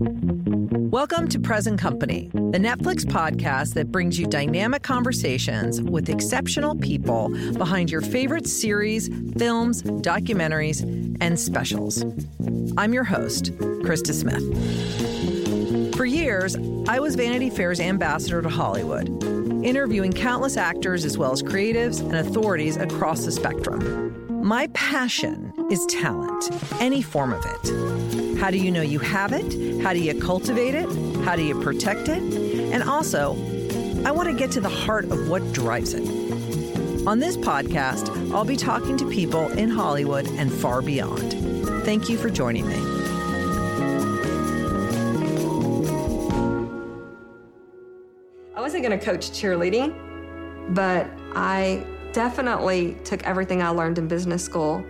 Welcome to Present Company, the Netflix podcast that brings you dynamic conversations with exceptional people behind your favorite series, films, documentaries, and specials. I'm your host, Krista Smith. For years, I was Vanity Fair's ambassador to Hollywood, interviewing countless actors as well as creatives and authorities across the spectrum. My passion is talent, any form of it. How do you know you have it? How do you cultivate it? How do you protect it? And also, I want to get to the heart of what drives it. On this podcast, I'll be talking to people in Hollywood and far beyond. Thank you for joining me. I wasn't going to coach cheerleading, but I definitely took everything I learned in business school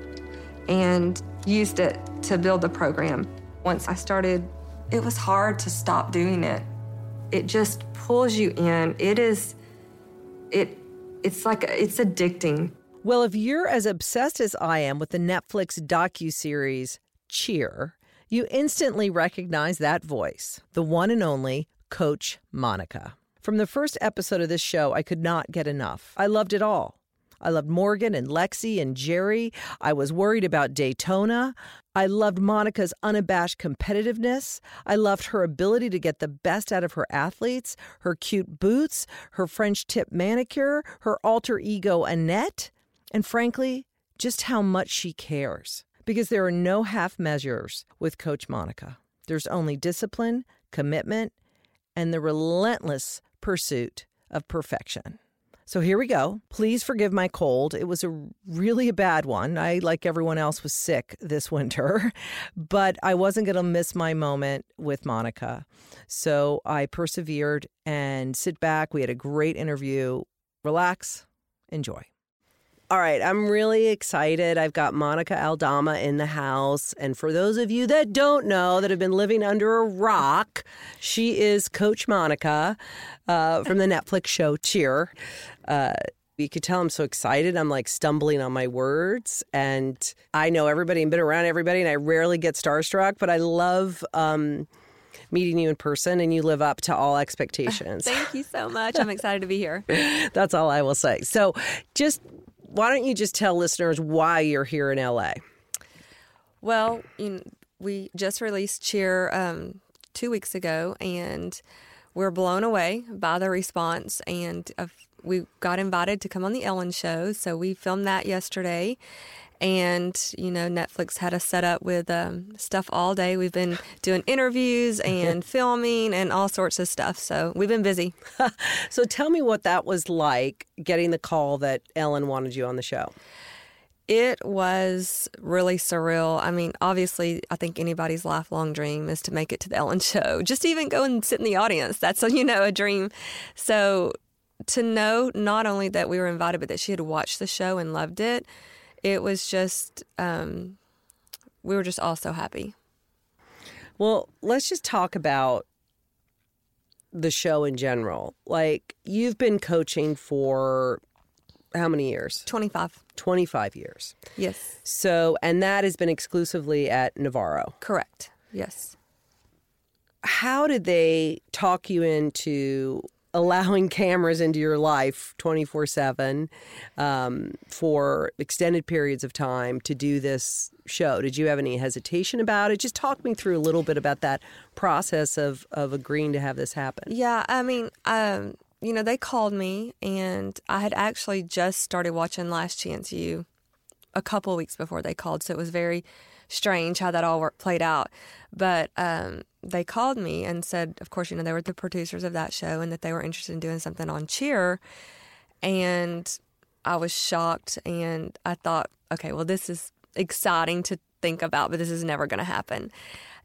and used it to build the program. Once I started, it was hard to stop doing it. It just pulls you in. It is it it's like it's addicting. Well, if you're as obsessed as I am with the Netflix docu-series Cheer, you instantly recognize that voice, the one and only Coach Monica. From the first episode of this show, I could not get enough. I loved it all. I loved Morgan and Lexi and Jerry. I was worried about Daytona. I loved Monica's unabashed competitiveness. I loved her ability to get the best out of her athletes, her cute boots, her French tip manicure, her alter ego Annette, and frankly, just how much she cares. Because there are no half measures with Coach Monica. There's only discipline, commitment, and the relentless pursuit of perfection. So here we go. Please forgive my cold. It was a really a bad one. I, like everyone else, was sick this winter, but I wasn't going to miss my moment with Monica. So I persevered and sit back. We had a great interview. Relax, enjoy. All right, I'm really excited. I've got Monica Aldama in the house. And for those of you that don't know, that have been living under a rock, she is Coach Monica uh, from the Netflix show Cheer. Uh, you could tell I'm so excited. I'm like stumbling on my words. And I know everybody and been around everybody, and I rarely get starstruck, but I love. Um, meeting you in person and you live up to all expectations. Thank you so much. I'm excited to be here. That's all I will say. So, just why don't you just tell listeners why you're here in LA? Well, we just released Cheer um, two weeks ago, and we're blown away by the response. And uh, we got invited to come on the Ellen Show, so we filmed that yesterday and you know netflix had us set up with um, stuff all day we've been doing interviews and filming and all sorts of stuff so we've been busy so tell me what that was like getting the call that ellen wanted you on the show it was really surreal. I mean, obviously, I think anybody's lifelong dream is to make it to the Ellen show. Just even go and sit in the audience. That's, you know, a dream. So to know not only that we were invited, but that she had watched the show and loved it, it was just um, we were just all so happy. Well, let's just talk about the show in general. Like you've been coaching for how many years? 25. 25 years. Yes. So, and that has been exclusively at Navarro. Correct. Yes. How did they talk you into allowing cameras into your life 24 um, 7 for extended periods of time to do this show? Did you have any hesitation about it? Just talk me through a little bit about that process of, of agreeing to have this happen. Yeah, I mean, um, you know, they called me, and I had actually just started watching Last Chance U a couple weeks before they called, so it was very strange how that all worked, played out. But um, they called me and said, of course, you know, they were the producers of that show and that they were interested in doing something on Cheer. And I was shocked and I thought, okay, well, this is exciting to think about, but this is never going to happen.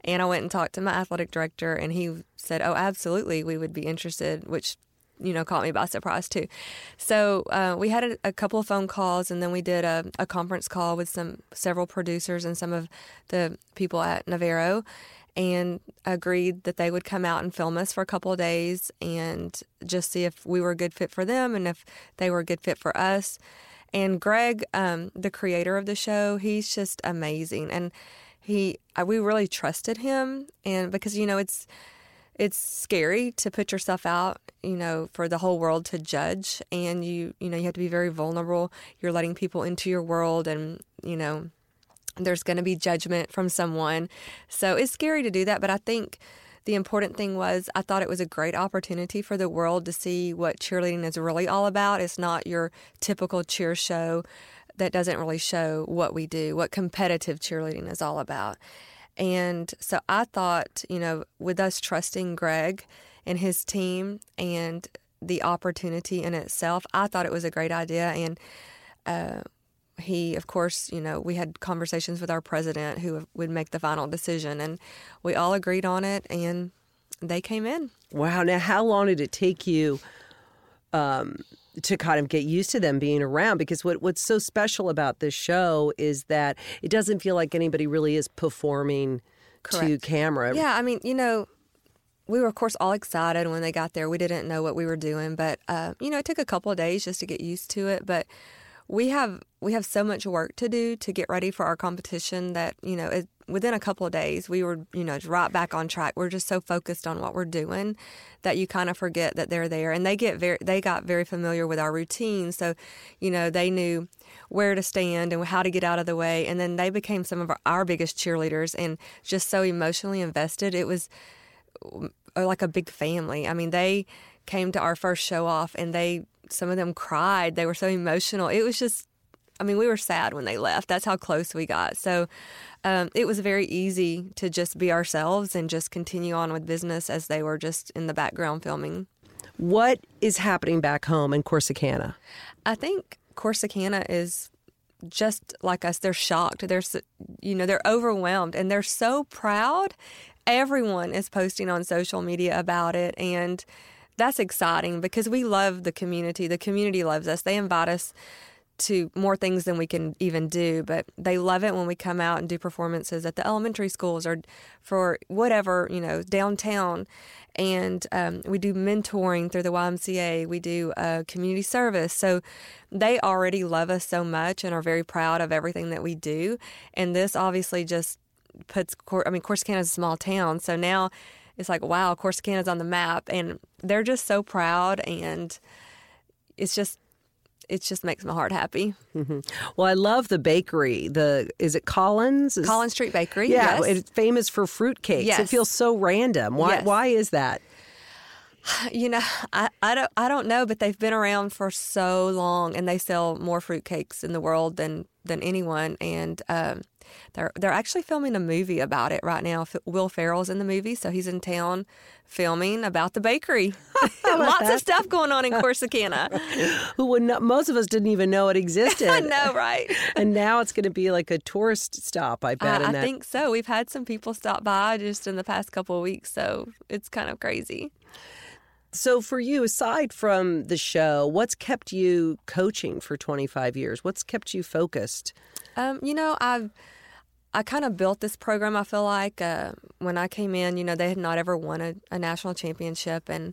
And I went and talked to my athletic director, and he said, "Oh, absolutely, we would be interested," which you know caught me by surprise too. So uh, we had a, a, couple of phone calls, and then we did a, a, conference call with some several producers and some of the people at Navarro, and agreed that they would come out and film us for a couple of days and just see if we were a good fit for them and if they were a good fit for us. And Greg, um, the creator of the show, he's just amazing. And he we really trusted him, and because you know it's it's scary to put yourself out, you know, for the whole world to judge, and you you know you have to be very vulnerable. You're letting people into your world, and you know there's going to be judgment from someone, so it's scary to do that. But I think the important thing was I thought it was a great opportunity for the world to see what cheerleading is really all about. It's not your typical cheer show that doesn't really show what we do, what competitive cheerleading is all about. And so I thought, you know, with us trusting Greg and his team and the opportunity in itself, I thought it was a great idea. And uh, he, of course, you know, we had conversations with our president who would make the final decision, and we all agreed on it, and they came in. Wow. Now, how long did it take you um, to kind of get used to them being around? Because what, what's so special about this show is that it doesn't feel like anybody really is performing Correct. to camera. Yeah, I mean, you know, we were of course all excited when they got there. We didn't know what we were doing, but uh, you know, it took a couple of days just to get used to it. But we have we have so much work to do to get ready for our competition that you know it, within a couple of days we were you know right back on track. We're just so focused on what we're doing that you kind of forget that they're there. And they get very they got very familiar with our routine. So you know they knew where to stand and how to get out of the way. And then they became some of our, our biggest cheerleaders and just so emotionally invested. It was uh, like a big family. I mean they came to our first show off and they some of them cried. They were so emotional. It was just, I mean, we were sad when they left. That's how close we got. So um, it was very easy to just be ourselves and just continue on with business as they were just in the background filming. What is happening back home in Corsicana? I think Corsicana is just like us. They're shocked. They're, you know, they're overwhelmed and they're so proud. Everyone is posting on social media about it. And, that's exciting because we love the community. The community loves us. They invite us to more things than we can even do, but they love it when we come out and do performances at the elementary schools or for whatever, you know, downtown. And um, we do mentoring through the YMCA. We do uh, community service. So they already love us so much and are very proud of everything that we do. And this obviously just puts, I mean, Corsicana is a small town. So now it's like, wow, Corsicana's on the map. And they're just so proud. And it's just, it just makes my heart happy. Mm-hmm. Well, I love the bakery. The is it Collins? Is, Collins Street Bakery. Yeah, yes. it's famous for fruitcakes. Yes. It feels so random. Why? Yes. Why is that? You know, I, I don't I don't know, but they've been around for so long, and they sell more fruitcakes in the world than than anyone. And um, they're they're actually filming a movie about it right now. Will Ferrell's in the movie, so he's in town filming about the bakery. Lots that? of stuff going on in Corsicana. Who would not, most of us didn't even know it existed. I know, right? and now it's going to be like a tourist stop. I bet. I, I that. think so. We've had some people stop by just in the past couple of weeks, so it's kind of crazy. So, for you, aside from the show, what's kept you coaching for 25 years? What's kept you focused? Um, you know, I've I kind of built this program. I feel like uh, when I came in, you know, they had not ever won a, a, national championship, and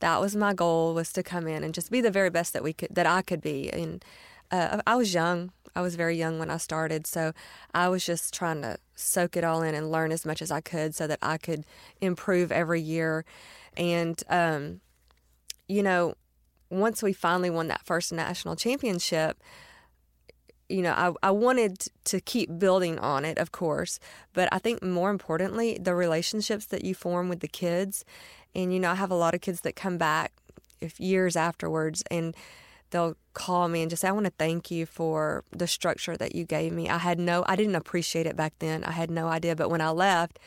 that was my goal was to come in and just be the very best that we could that I could be. And uh, I was young. I was very young when I started, so I was just trying to soak it all in and learn as much as I could so that I could improve every year. And, um, you know, once we finally won that first national championship, you know, I, I wanted to keep building on it, of course, but I think more importantly, the relationships that you form with the kids. And, you know, I have a lot of kids that come back years afterwards and they'll call me and just say, I want to thank you for the structure that you gave me. I had no, I didn't appreciate it back then. I had no idea. But when I left,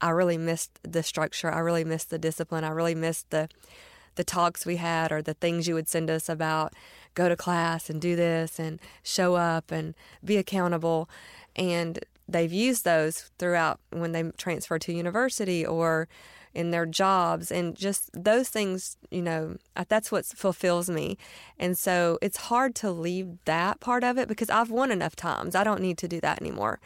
I really missed the structure. I really missed the discipline. I really missed the the talks we had or the things you would send us about go to class and do this and show up and be accountable. And they've used those throughout when they transfer to university or in their jobs and just those things you know that's what fulfills me. And so it's hard to leave that part of it because i've won enough times. I don't need to do that anymore.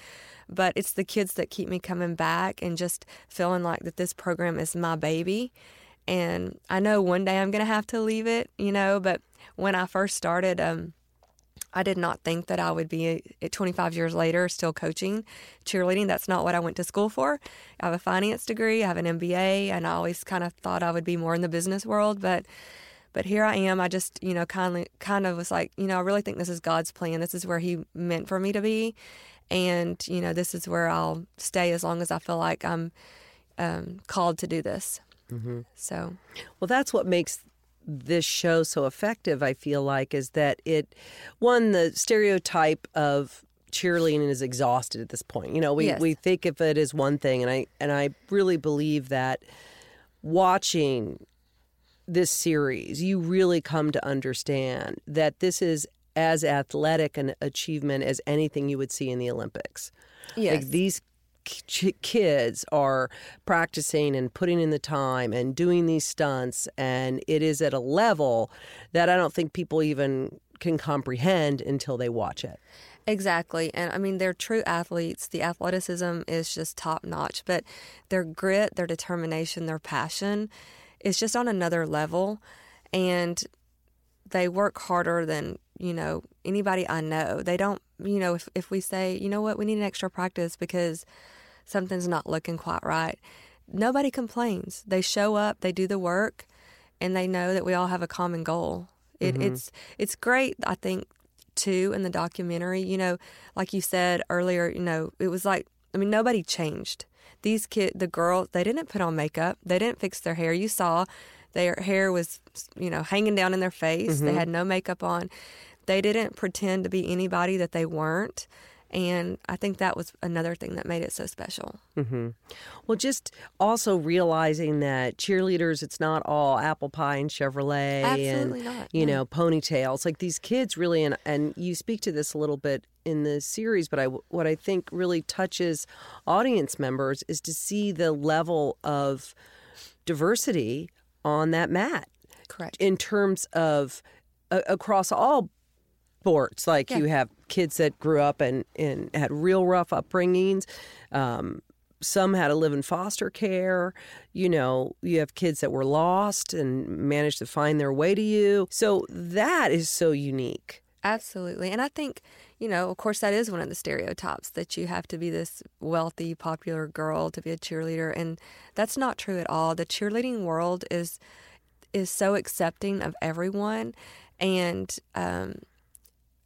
But it's the kids that keep me coming back and just feeling like that this program is my baby. And I know one day I'm going to have to leave it, you know, but when I first started, um, I did not think that I would be at 25 years later still coaching cheerleading. That's not what I went to school for. I have a finance degree, I have an MBA, and I always kind of thought I would be more in the business world, but but here I am. I just, you know, kindly kind of was like, you know, I really think this is God's plan. This is where he meant for me to be. And, you know, this is where I'll stay as long as I feel like I'm um, called to do this. Mm-hmm. So, well, that's what makes this show so effective, I feel like, is that it, one, the stereotype of cheerleading is exhausted at this point. You know, we, Yes. we think of it as one thing, and I and I really believe that watching this series, you really come to understand that this is as athletic an achievement as anything you would see in the Olympics. yes. Like these kids are practicing and putting in the time and doing these stunts, and it is at a level that I don't think people even can comprehend until they watch it. Exactly. And I mean, they're true athletes. The athleticism is just top notch, but their grit, their determination, their passion is just on another level. And they work harder than, you know, anybody I know. They don't, you know, if, if we say, you know what, we need an extra practice because something's not looking quite right, nobody complains. They show up, they do the work, and they know that we all have a common goal. It, mm-hmm. It's it's great, I think, too in the documentary. You know, like you said earlier, you know, it was like I mean, nobody changed. These kid, the girls, they didn't put on makeup. They didn't fix their hair. You saw their hair was, you know, hanging down in their face. They mm-hmm. had no makeup on. They didn't pretend to be anybody that they weren't. And I think that was another thing that made it so special. Well, just also realizing that cheerleaders, it's not all apple pie and Chevrolet Absolutely and not, you no. know ponytails. Like these kids really, and and you speak to this a little bit in the series, but I what I think really touches audience members is to see the level of diversity on that mat Correct. in terms of uh, across all sports. Like Yeah. you have kids that grew up and, and had real rough upbringings. Um, some had to live in foster care. You know, you have kids that were lost and managed to find their way to you. So that is so unique. Absolutely. And I think, you know, of course, that is one of the stereotypes that you have to be this wealthy, popular girl to be a cheerleader. And that's not true at all. The cheerleading world is is so accepting of everyone and um,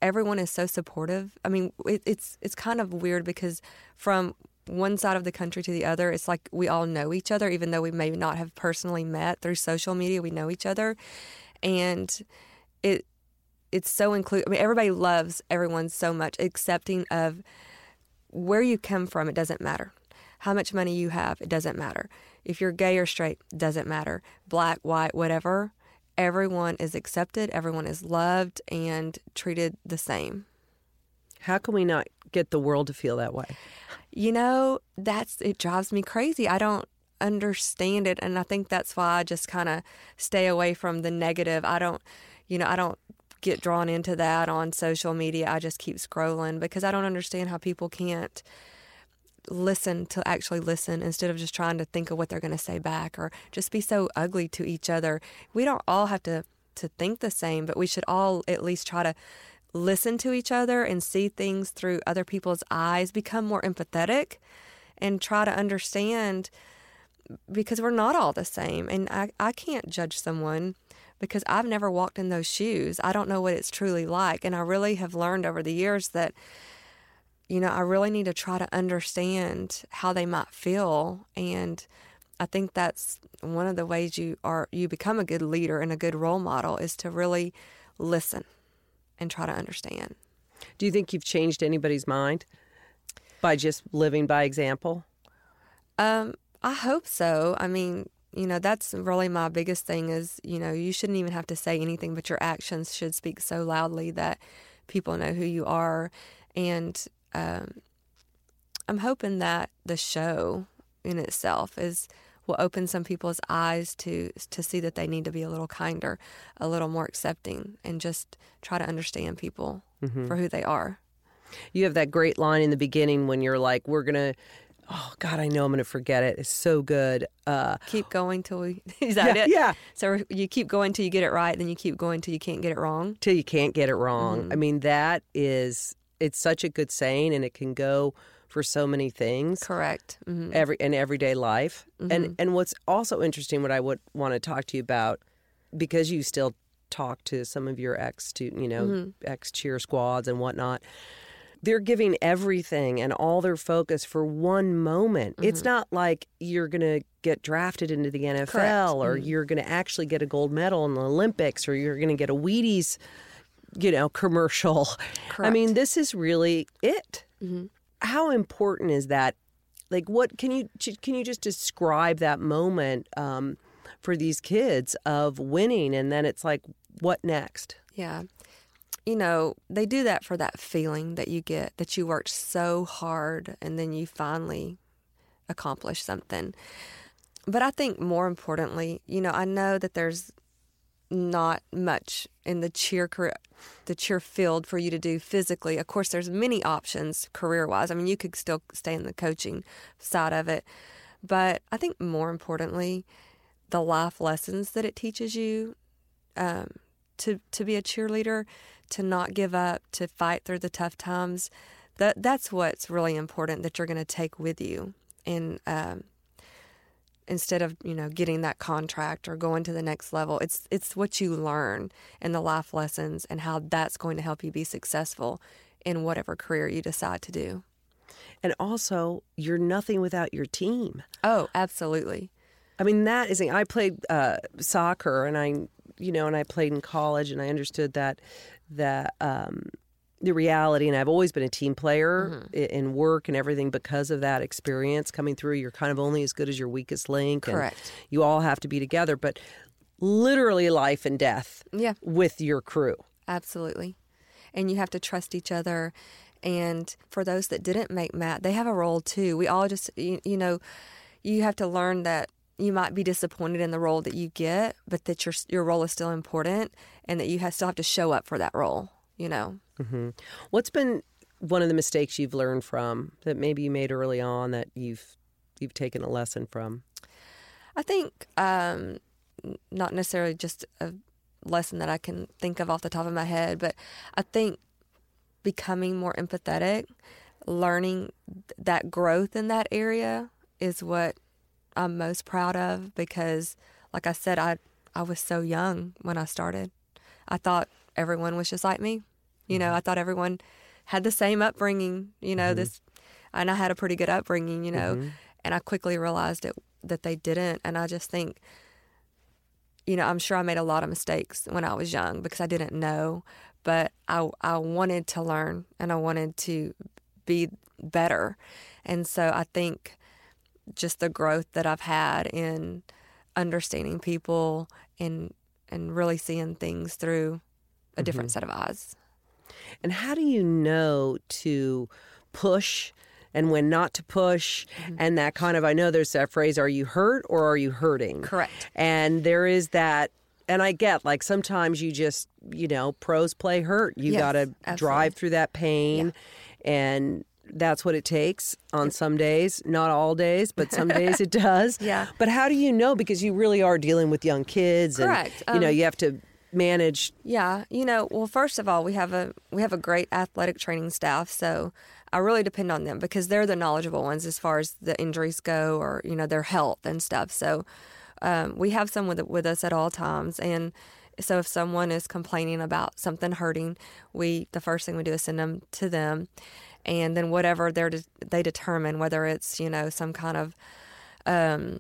everyone is so supportive. I mean, it, it's it's kind of weird because from one side of the country to the other, it's like we all know each other, even though we may not have personally met through social media. We know each other, and it it's so include. I mean, everybody loves everyone so much, accepting of where you come from. It doesn't matter. How much money you have, it doesn't matter. If you're gay or straight, doesn't matter. Black, white, whatever. Everyone is accepted. Everyone is loved and treated the same. How can we not get the world to feel that way? You know, that's it drives me crazy. I don't understand it and I think that's why I just kind of stay away from the negative. I don't, you know, I don't get drawn into that on social media. I just keep scrolling because I don't understand how people can't listen to actually listen instead of just trying to think of what they're going to say back or just be so ugly to each other. We don't all have to to think the same, but we should all at least try to listen to each other and see things through other people's eyes, become more empathetic and try to understand because we're not all the same and I, I can't judge someone because I've never walked in those shoes. I don't know what it's truly like. And I really have learned over the years that you know, I really need to try to understand how they might feel. And I think that's one of the ways you are you become a good leader and a good role model is to really listen and try to understand. Do you think you've changed anybody's mind by just living by example? Um, I hope so. I mean, you know, that's really my biggest thing is, you know, you shouldn't even have to say anything, but your actions should speak so loudly that people know who you are. And um, I'm hoping that the show in itself is will open some people's eyes to to see that they need to be a little kinder, a little more accepting, and just try to understand people for who they are. You have that great line in the beginning when you're like, "We're gonna." Oh God, I know I'm going to forget it. It's so good. Uh, Keep going till we. Is that yeah, it? yeah. So you keep going till you get it right, then you keep going till you can't get it wrong. till you can't get it wrong. Mm-hmm. I mean, that is it's such a good saying, and it can go for so many things. Correct. hmm every in everyday life. Mm-hmm. And and what's also interesting, what I would want to talk to you about, because you still talk to some of your ex student, you know, Mm-hmm. ex cheer squads and whatnot. They're giving everything and all their focus for one moment. Mm-hmm. It's not like you're going to get drafted into the NFL Correct. Mm-hmm. or you're going to actually get a gold medal in the Olympics or you're going to get a Wheaties, you know, commercial. I mean, this is really it. Mhm. How important is that? Like, what can you can you just describe that moment um, for these kids of winning, and then it's like, what next? Yeah. You know, they do that for that feeling that you get that you worked so hard and then you finally accomplish something. But I think more importantly, you know, I know that there's not much in the cheer career, the cheer field for you to do physically. Of course, there's many options career wise. I mean, you could still stay in the coaching side of it, but I think more importantly, the life lessons that it teaches you um, to to be a cheerleader, to not give up, to fight through the tough times. That that's what's really important that you're going to take with you, and um, instead of you know getting that contract or going to the next level, it's it's what you learn and the life lessons and how that's going to help you be successful in whatever career you decide to do. And also, you're nothing without your team. Oh, absolutely. I mean, that is. I played uh, soccer, and I, you know, and I played in college, and I understood that that um, the reality. And I've always been a team player mm-hmm. i- in work and everything because of that experience coming through. You're kind of only as good as your weakest link. and Correct. you all have to be together, but literally life and death Yeah. with your crew. Absolutely. And you have to trust each other. And for those that didn't make mat, they have a role too. We all just, you, you know, you have to learn that you might be disappointed in the role that you get, but that your your role is still important, and that you have, still have to show up for that role. You know, What's been one of the mistakes you've learned from that maybe you made early on that you've you've taken a lesson from? I think um, not necessarily just a lesson that I can think of off the top of my head, but I think becoming more empathetic, learning th- that growth in that area is what I'm most proud of because, like I said, I I was so young when I started. I thought everyone was just like me. You know, mm-hmm. I thought everyone had the same upbringing. You know, mm-hmm. this, and I had a pretty good upbringing. You know, mm-hmm. and I quickly realized it that they didn't. And I just think, you know, I'm sure I made a lot of mistakes when I was young because I didn't know, but I I wanted to learn and I wanted to be better, and so I think just the growth that I've had in understanding people and and really seeing things through a different set of eyes. And how do you know to push and when not to push and that kind of I know there's that phrase are you hurt or are you hurting? Correct. And there is that and I get like sometimes you just, you know, pros play hurt. You Yes, got to drive through that pain and that's what it takes on some days, not all days, but some days it does. Yeah. But how do you know because you really are dealing with young kids Correct. and you know, Um, you have to manage. Yeah, you know, well, first of all, we have a we have a great athletic training staff, so I really depend on them because they're the knowledgeable ones as far as the injuries go, or you know their health and stuff. So um, we have someone with with us at all times, and so if someone is complaining about something hurting, we the first thing we do is send them to them, and then whatever they're de- they determine whether it's you know some kind of um,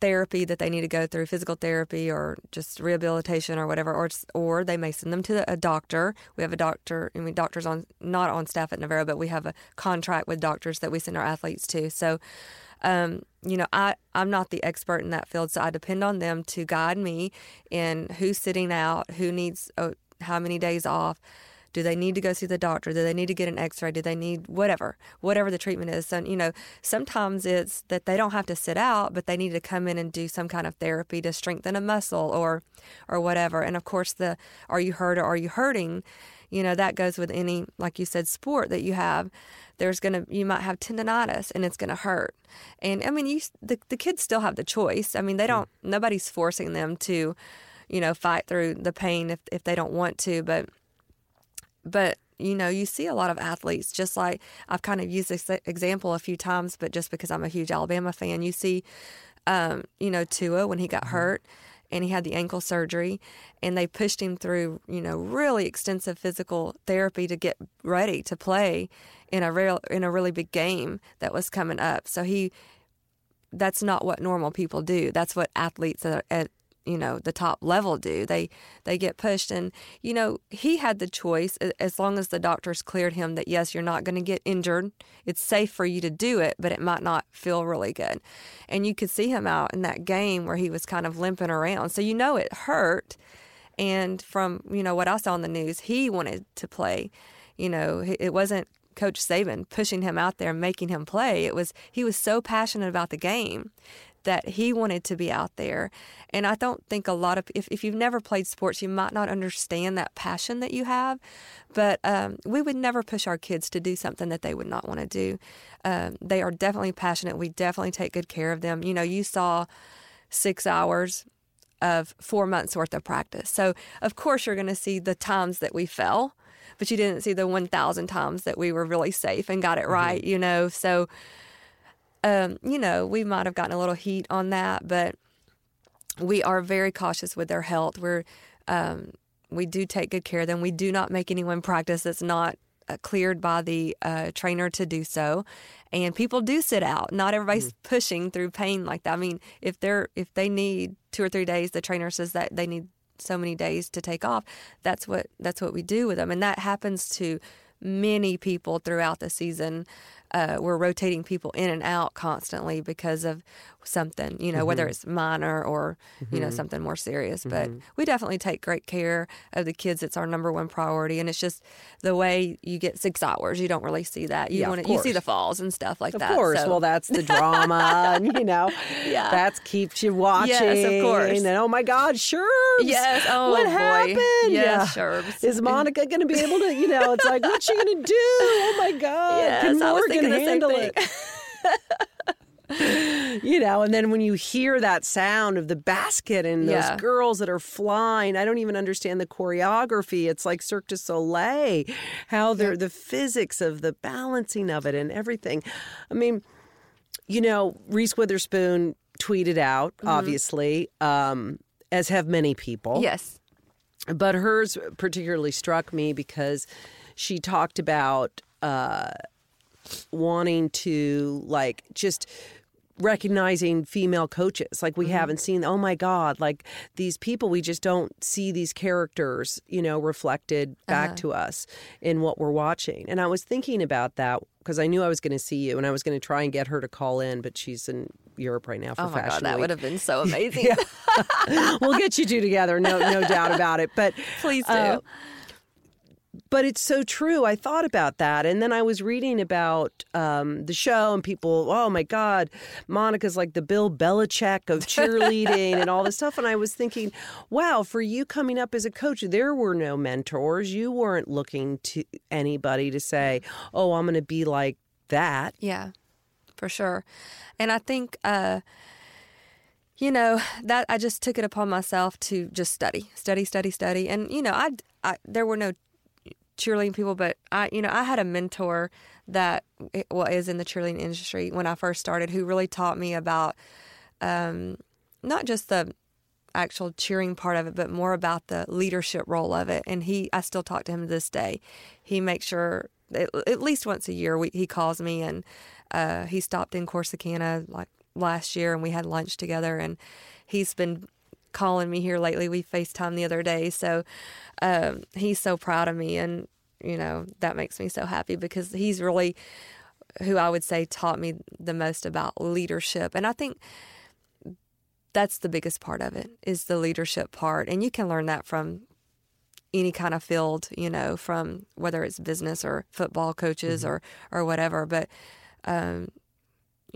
therapy that they need to go through, physical therapy or just rehabilitation or whatever, or or they may send them to a doctor. We have a doctor, I mean, doctors on not on staff at Navarro, but we have a contract with doctors that we send our athletes to. So, um, you know, I I'm not the expert in that field, so I depend on them to guide me in who's sitting out, who needs uh, how many days off. Do they need to go see the doctor? Do they need to get an x ray? Do they need whatever, whatever the treatment is? So, you know, sometimes it's that they don't have to sit out, but they need to come in and do some kind of therapy to strengthen a muscle or, or whatever. And of course, the are you hurt or are you hurting? You know, that goes with any, like you said, sport that you have. There's going to, you might have tendonitis and it's going to hurt. And I mean, you, the, the kids still have the choice. I mean, they mm. don't, nobody's forcing them to, you know, fight through the pain if, if they don't want to. But, but, you know, you see a lot of athletes, just like I've kind of used this example a few times, but just because I'm a huge Alabama fan, you see, um, you know, Tua when he got mm-hmm. hurt and he had the ankle surgery and they pushed him through you know really extensive physical therapy to get ready to play in a real in a really big game that was coming up so he that's not what normal people do that's what athletes at, at you know the top level do they they get pushed. And you know he had the choice as long as the doctors cleared him that yes you're not going to get injured it's safe for you to do it but it might not feel really good. And you could see him out in that game where he was kind of limping around. So you know it hurt. And from you know what I saw on the news he wanted to play. You know it wasn't coach Saban pushing him out there and making him play. It was he was so passionate about the game that he wanted to be out there. And I don't think a lot of, if, if you've never played sports, you might not understand that passion that you have. But um, we would never push our kids to do something that they would not want to do. Um, they are definitely passionate. We definitely take good care of them. You know, you saw six hours of four months worth of practice. So, of course, you're going to see the times that we fell, but you didn't see the 1,000 times that we were really safe and got it mm-hmm. right, you know? So, um, you know, we might have gotten a little heat on that, but we are very cautious with their health. We're um, we do take good care of them. We do not make anyone practice that's not uh, cleared by the uh, trainer to do so. And people do sit out. Not everybody's mm-hmm. pushing through pain like that. I mean, if they're if they need two or three days, the trainer says that they need so many days to take off. That's what that's what we do with them, and that happens to many people throughout the season uh, we're rotating people in and out constantly because of something, you know, mm-hmm. whether it's minor or, mm-hmm. you know, mm-hmm. something more serious. Mm-hmm. But we definitely take great care of the kids. It's our number one priority. And it's just the way you get six hours, you don't really see that. You yeah, want you see the falls and stuff like of that. Of course. So. Well, that's the drama. and, you know, yeah. that keeps you watching. Yes, of course. And oh my God, sure. Yes. Oh, what boy. happened? Yes, yeah. sure. Is Monica going to be able to, you know, it's like, what's she going to do? Oh my God. Yes, Can Morgan handle it? you know, and then when you hear that sound of the basket and those yeah. girls that are flying, I don't even understand the choreography. It's like Cirque du Soleil, how they're yeah. the physics of the balancing of it and everything. I mean, you know, Reese Witherspoon tweeted out, mm-hmm. obviously, um, as have many people. Yes. But hers particularly struck me because she talked about uh, wanting to like just recognizing female coaches like we mm-hmm. haven't seen oh my god like these people we just don't see these characters you know reflected back uh-huh. to us in what we're watching and i was thinking about that because i knew i was going to see you and i was going to try and get her to call in but she's in europe right now for oh my fashion god that week. would have been so amazing we'll get you two together no no doubt about it but please do uh, but it's so true. I thought about that. And then I was reading about um, the show and people, oh my God, Monica's like the Bill Belichick of cheerleading and all this stuff. And I was thinking, wow, for you coming up as a coach, there were no mentors. You weren't looking to anybody to say, oh, I'm going to be like that. Yeah, for sure. And I think, uh, you know that I just took it upon myself to just study, study, study, study, and you know I, I there were no cheerleading people, but I, you know, I had a mentor that well, is in the cheerleading industry when I first started, who really taught me about um, not just the actual cheering part of it, but more about the leadership role of it. And he, I still talk to him to this day. He makes sure at, at least once a year we, he calls me, and uh, he stopped in Corsicana like last year, and we had lunch together, and he's been calling me here lately. We FaceTime the other day. So um, he's so proud of me. And, you know, that makes me so happy because he's really who I would say taught me the most about leadership. And I think that's the biggest part of it is the leadership part. And you can learn that from any kind of field, you know, from whether it's business or football coaches or or whatever. But um,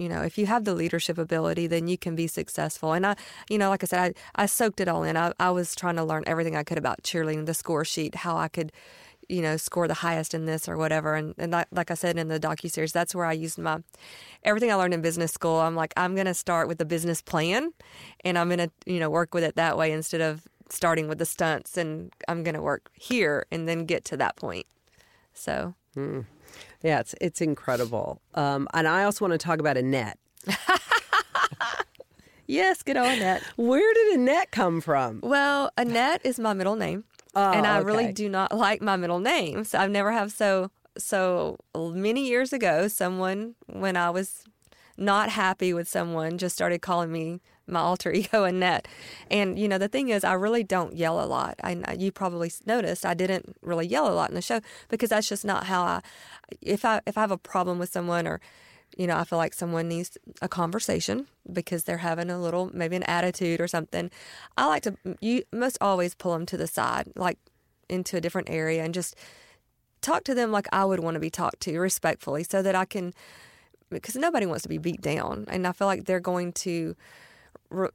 you know, if you have the leadership ability, then you can be successful. And I, you know, like I said, I, I soaked it all in. I, I was trying to learn everything I could about cheerleading, the score sheet, how I could, you know, score the highest in this or whatever. And, and that, like I said in the docu series, that's where I used my everything I learned in business school. I'm like, I'm going to start with the business plan, and I'm going to, you know, work with it that way instead of starting with the stunts. And I'm going to work here and then get to that point. So. Mm. Yeah, it's it's incredible. Um, and I also want to talk about Annette. yes, get on Annette. Where did Annette come from? Well, Annette is my middle name, Oh, and I okay. really do not like my middle name. So I've never have so so many years ago. Someone when I was not happy with someone just started calling me my alter ego Annette. And you know the thing is, I really don't yell a lot. I you probably noticed I didn't really yell a lot in the show because that's just not how I. If I if I have a problem with someone or you know, I feel like someone needs a conversation because they're having a little, maybe an attitude or something. I like to, you must always pull them to the side, like into a different area and just talk to them like I would want to be talked to respectfully so that I can, because nobody wants to be beat down. And I feel like they're going to re-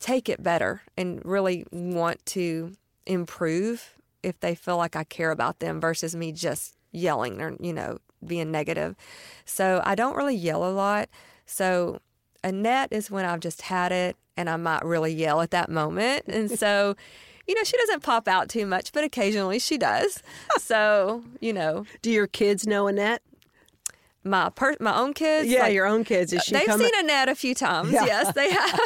take it better and really want to improve if they feel like I care about them versus me just yelling or, you know, being negative. So I don't really yell a lot. So Annette is when I've just had it and I might really yell at that moment. And so, you know, she doesn't pop out too much, but occasionally she does. So, you know, Do your kids know Annette? My per- my own kids, Yeah, like, your own kids. Is she they've seen Annette a few times. Yeah. Yes, they have.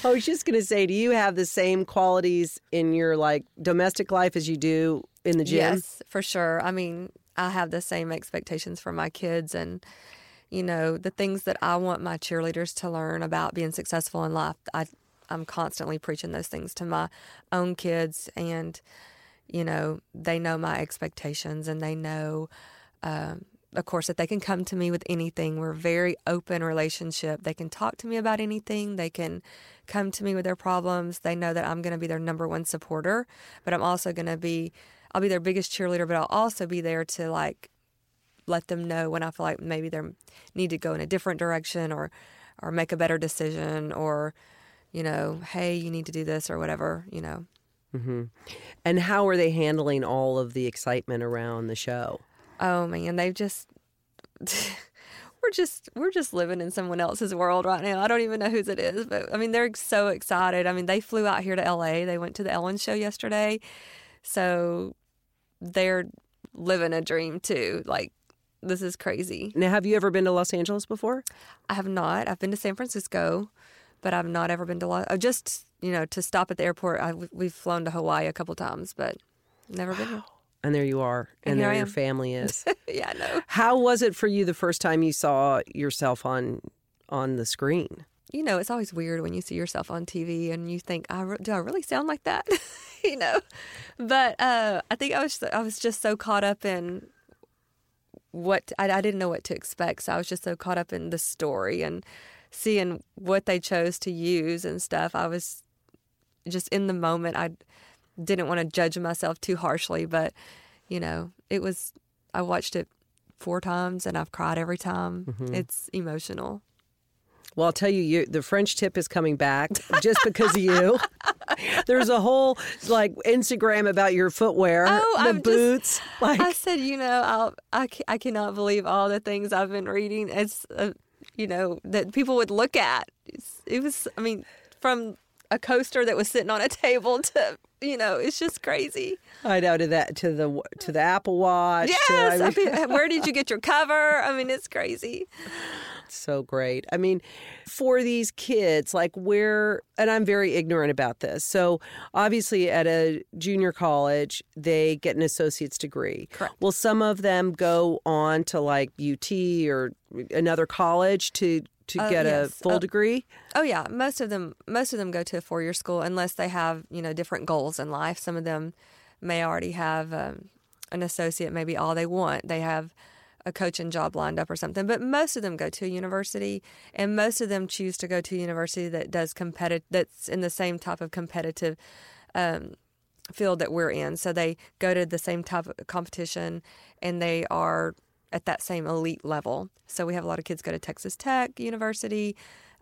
I was just going to say, do you have the same qualities in your like domestic life as you do in the gym? Yes, for sure. I mean, I have the same expectations for my kids and you know, the things that I want my cheerleaders to learn about being successful in life. I I'm constantly preaching those things to my own kids and you know, they know my expectations and they know um of course that they can come to me with anything. We're a very open relationship. They can talk to me about anything. They can come to me with their problems. They know that I'm going to be their number one supporter, but I'm also going to be I'll be their biggest cheerleader, but I'll also be there to like let them know when I feel like maybe they need to go in a different direction or or make a better decision or you know, hey, you need to do this or whatever, you know. hmm And how are they handling all of the excitement around the show? Oh man, they've just we're just we're just living in someone else's world right now. I don't even know whose it is, but I mean they're so excited. I mean they flew out here to LA. They went to the Ellen show yesterday. So they're living a dream too. Like this is crazy. Now, have you ever been to Los Angeles before? I have not. I've been to San Francisco, but I've not ever been to Los. Just you know to stop at the airport. I, we've flown to Hawaii a couple times, but never been here. And there you are, and, And there your family is. yeah, no. how was it for you the first time you saw yourself on on the screen? you know, it's always weird when you see yourself on TV and you think, I re- do I really sound like that? you know, but uh, I think I was I was just so caught up in what I, I didn't know what to expect, so I was just so caught up in the story and seeing what they chose to use and stuff. I was just in the moment. I didn't want to judge myself too harshly, but you know, it was. I watched it four times and I've cried every time. It's emotional. Well, I'll tell you, you, the French tip is coming back just because of you. There's a whole like Instagram about your footwear, Oh, the I'm just- boots. like, I said, you know, I'll, I I cannot believe all the things I've been reading. It's, uh, you know, that people would look at. It's, it was, I mean, from a coaster that was sitting on a table to, you know, it's just crazy. I know to that to the to the Apple Watch. Yes, I I mean, mean, where did you get your cover? I mean, it's crazy. So great. I mean, for these kids, like where, and I'm very ignorant about this. So obviously, at a junior college, they get an associate's degree. Correct. Will some of them go on to like UT or another college to to Uh, get a full Uh, degree? Oh yeah, most of them most of them go to a four year school unless they have you know different goals in life. Some of them may already have um, an associate, maybe all they want. They have a coaching job lined up or something. But most of them go to a university, and most of them choose to go to a university that does competitive. That's in the same type of competitive um, field that we're in. So they go to the same type of competition and they are at that same elite level. So we have a lot of kids go to Texas Tech University,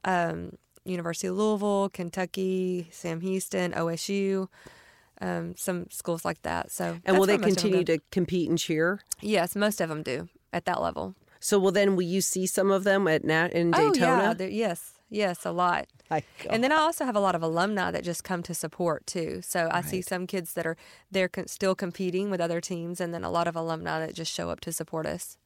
um, University of Louisville, Kentucky, Sam Houston, OSU, um, some schools like that. So And will they where most of them continue to compete and cheer? Yes, most of them do at that level. So well, then will you see some of them at Nat in Oh yeah, Daytona? yes, yes, a lot. And then I also have a lot of alumni that just come to support too. So I see some kids that are they're con- still competing with other teams, and then a lot of alumni that just show up to support us.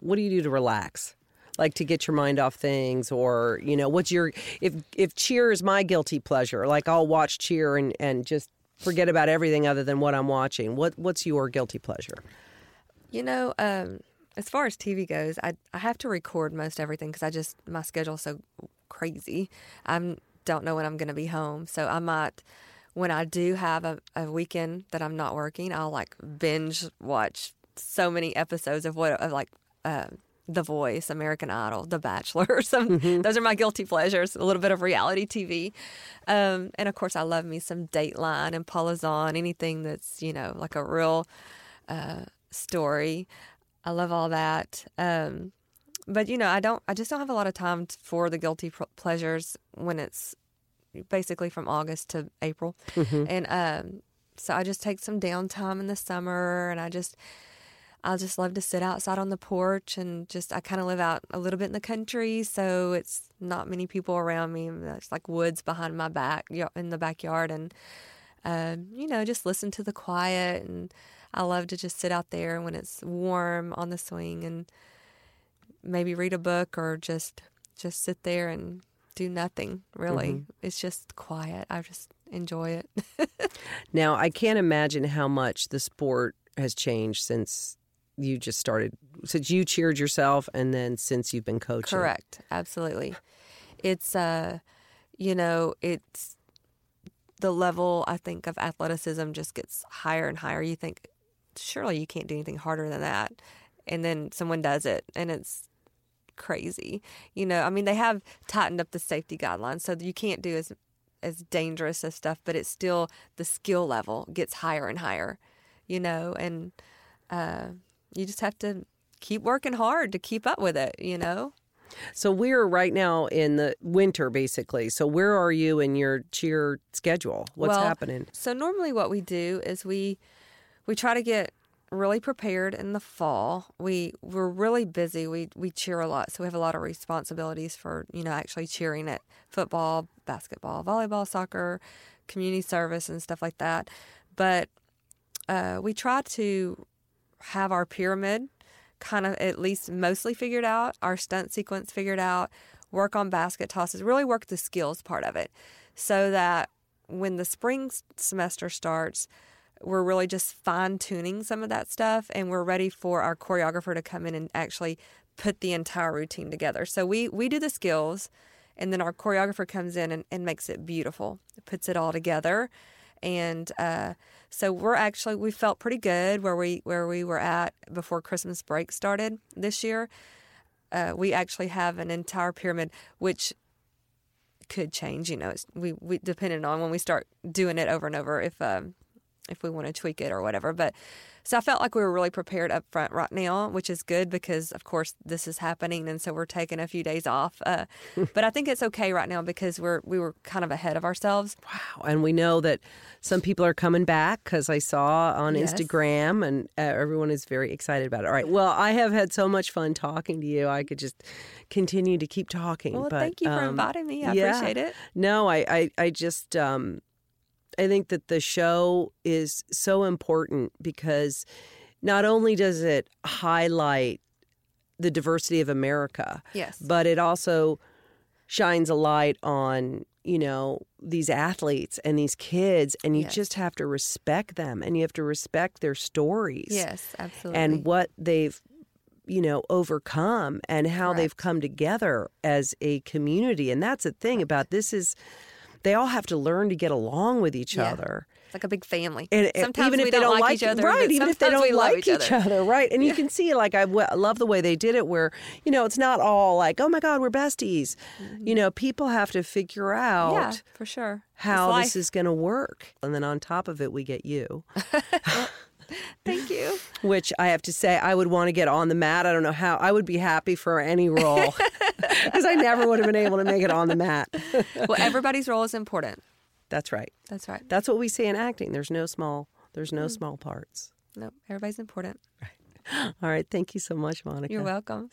what do you do to relax? Like to get your mind off things, or you know, what's your if if cheer is my guilty pleasure? Like I'll watch cheer and and just forget about everything other than what I'm watching. What what's your guilty pleasure? You know, um, as far as TV goes, I I have to record most everything because I just my schedule's so crazy. I don't know when I'm going to be home, so I might. When I do have a, a weekend that I'm not working, I'll like binge watch so many episodes of what of like uh, The Voice, American Idol, The Bachelor. Some those are my guilty pleasures. A little bit of reality TV, um, and of course, I love me some Dateline and Paula Zahn. Anything that's you know like a real uh, story. I love all that. Um, but you know, I don't. I just don't have a lot of time for the guilty pleasures when it's basically from August to April, and um, so I just take some downtime in the summer, and I just. I just love to sit outside on the porch and just I kind of live out a little bit in the country, so it's not many people around me. It's like woods behind my back in the backyard, and um, you know, just listen to the quiet. And I love to just sit out there when it's warm on the swing and maybe read a book or just just sit there and do nothing. Really, it's just quiet. I just enjoy it. Now I can't imagine how much the sport has changed since you just started. Since you cheered yourself, and then since you've been coaching. Correct. Absolutely. It's uh you know, it's the level I think of athleticism just gets higher and higher. You think surely you can't do anything harder than that. And then someone does it and it's crazy. You know, I mean they have tightened up the safety guidelines so you can't do as as dangerous as stuff, but it's still the skill level gets higher and higher, you know, and uh you just have to keep working hard to keep up with it, you know? So we're right now in the winter, basically. So where are you in your cheer schedule? What's Well, happening? So normally what we do is we we try to get really prepared in the fall. We we're really busy. We we cheer a lot. So we have a lot of responsibilities for, you know, actually cheering at football, basketball, volleyball, soccer, community service and stuff like that. But uh, we try to have our pyramid kind of at least mostly figured out, our stunt sequence figured out, work on basket tosses, really work the skills part of it so that when the spring semester starts, we're really just fine tuning some of that stuff and we're ready for our choreographer to come in and actually put the entire routine together. So we, we do the skills and then our choreographer comes in and, and makes it beautiful, puts it all together. And uh, so we're actually we felt pretty good where we where we were at before Christmas break started this year. Uh, we actually have an entire pyramid, which could change. You know, we we depending on when we start doing it over and over if um, if we want to tweak it or whatever. But so I felt like we were really prepared up front right now, which is good because of course this is happening, and so we're taking a few days off. Uh, but I think it's okay right now because we're we were kind of ahead of ourselves. Wow. And we know that some people are coming back because I saw on Yes. Instagram and uh, everyone is very excited about it. All right. Well, I have had so much fun talking to you. I could just continue to keep talking. Well, but, thank you for um, inviting me. I yeah. appreciate it. No, I, I, I just, um, I think that the show is so important because not only does it highlight the diversity of America, Yes. but it also shines a light on you know these athletes and these kids and you Yes. just have to respect them and you have to respect their stories Yes, absolutely. and what they've you know overcome and how they've come together as a community and that's the thing about this is they all have to learn to get along with each Yeah. other. It's like a big family. And and sometimes even we if they don't like, each other, right? Even if they don't like each other, right? And you can see, like, I w- I love the way they did it, where you know it's not all like, oh my God, we're besties. You know, people have to figure out Mm-hmm. Yeah, for sure. how this is going to work, and then on top of it, we get you. Thank you. which I have to say I would want to get on the mat. I don't know how. I would be happy for any role because I never would have been able to make it on the mat. well, everybody's role is important. That's right. That's right. That's what we say in acting. There's no small. There's Mm. no small parts. No, everybody's important. Right. All right. Thank you so much, Monica. You're welcome.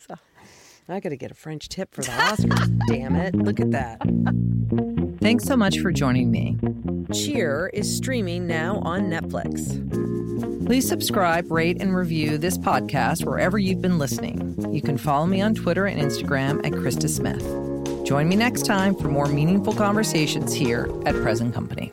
I got to get a French tip for the Oscars. damn it! Look at that. Thanks so much for joining me. Cheer is streaming now on Netflix. Please subscribe, rate, and review this podcast wherever you've been listening. You can follow me on Twitter and Instagram at Krista Smith. Join me next time for more meaningful conversations here at Present Company.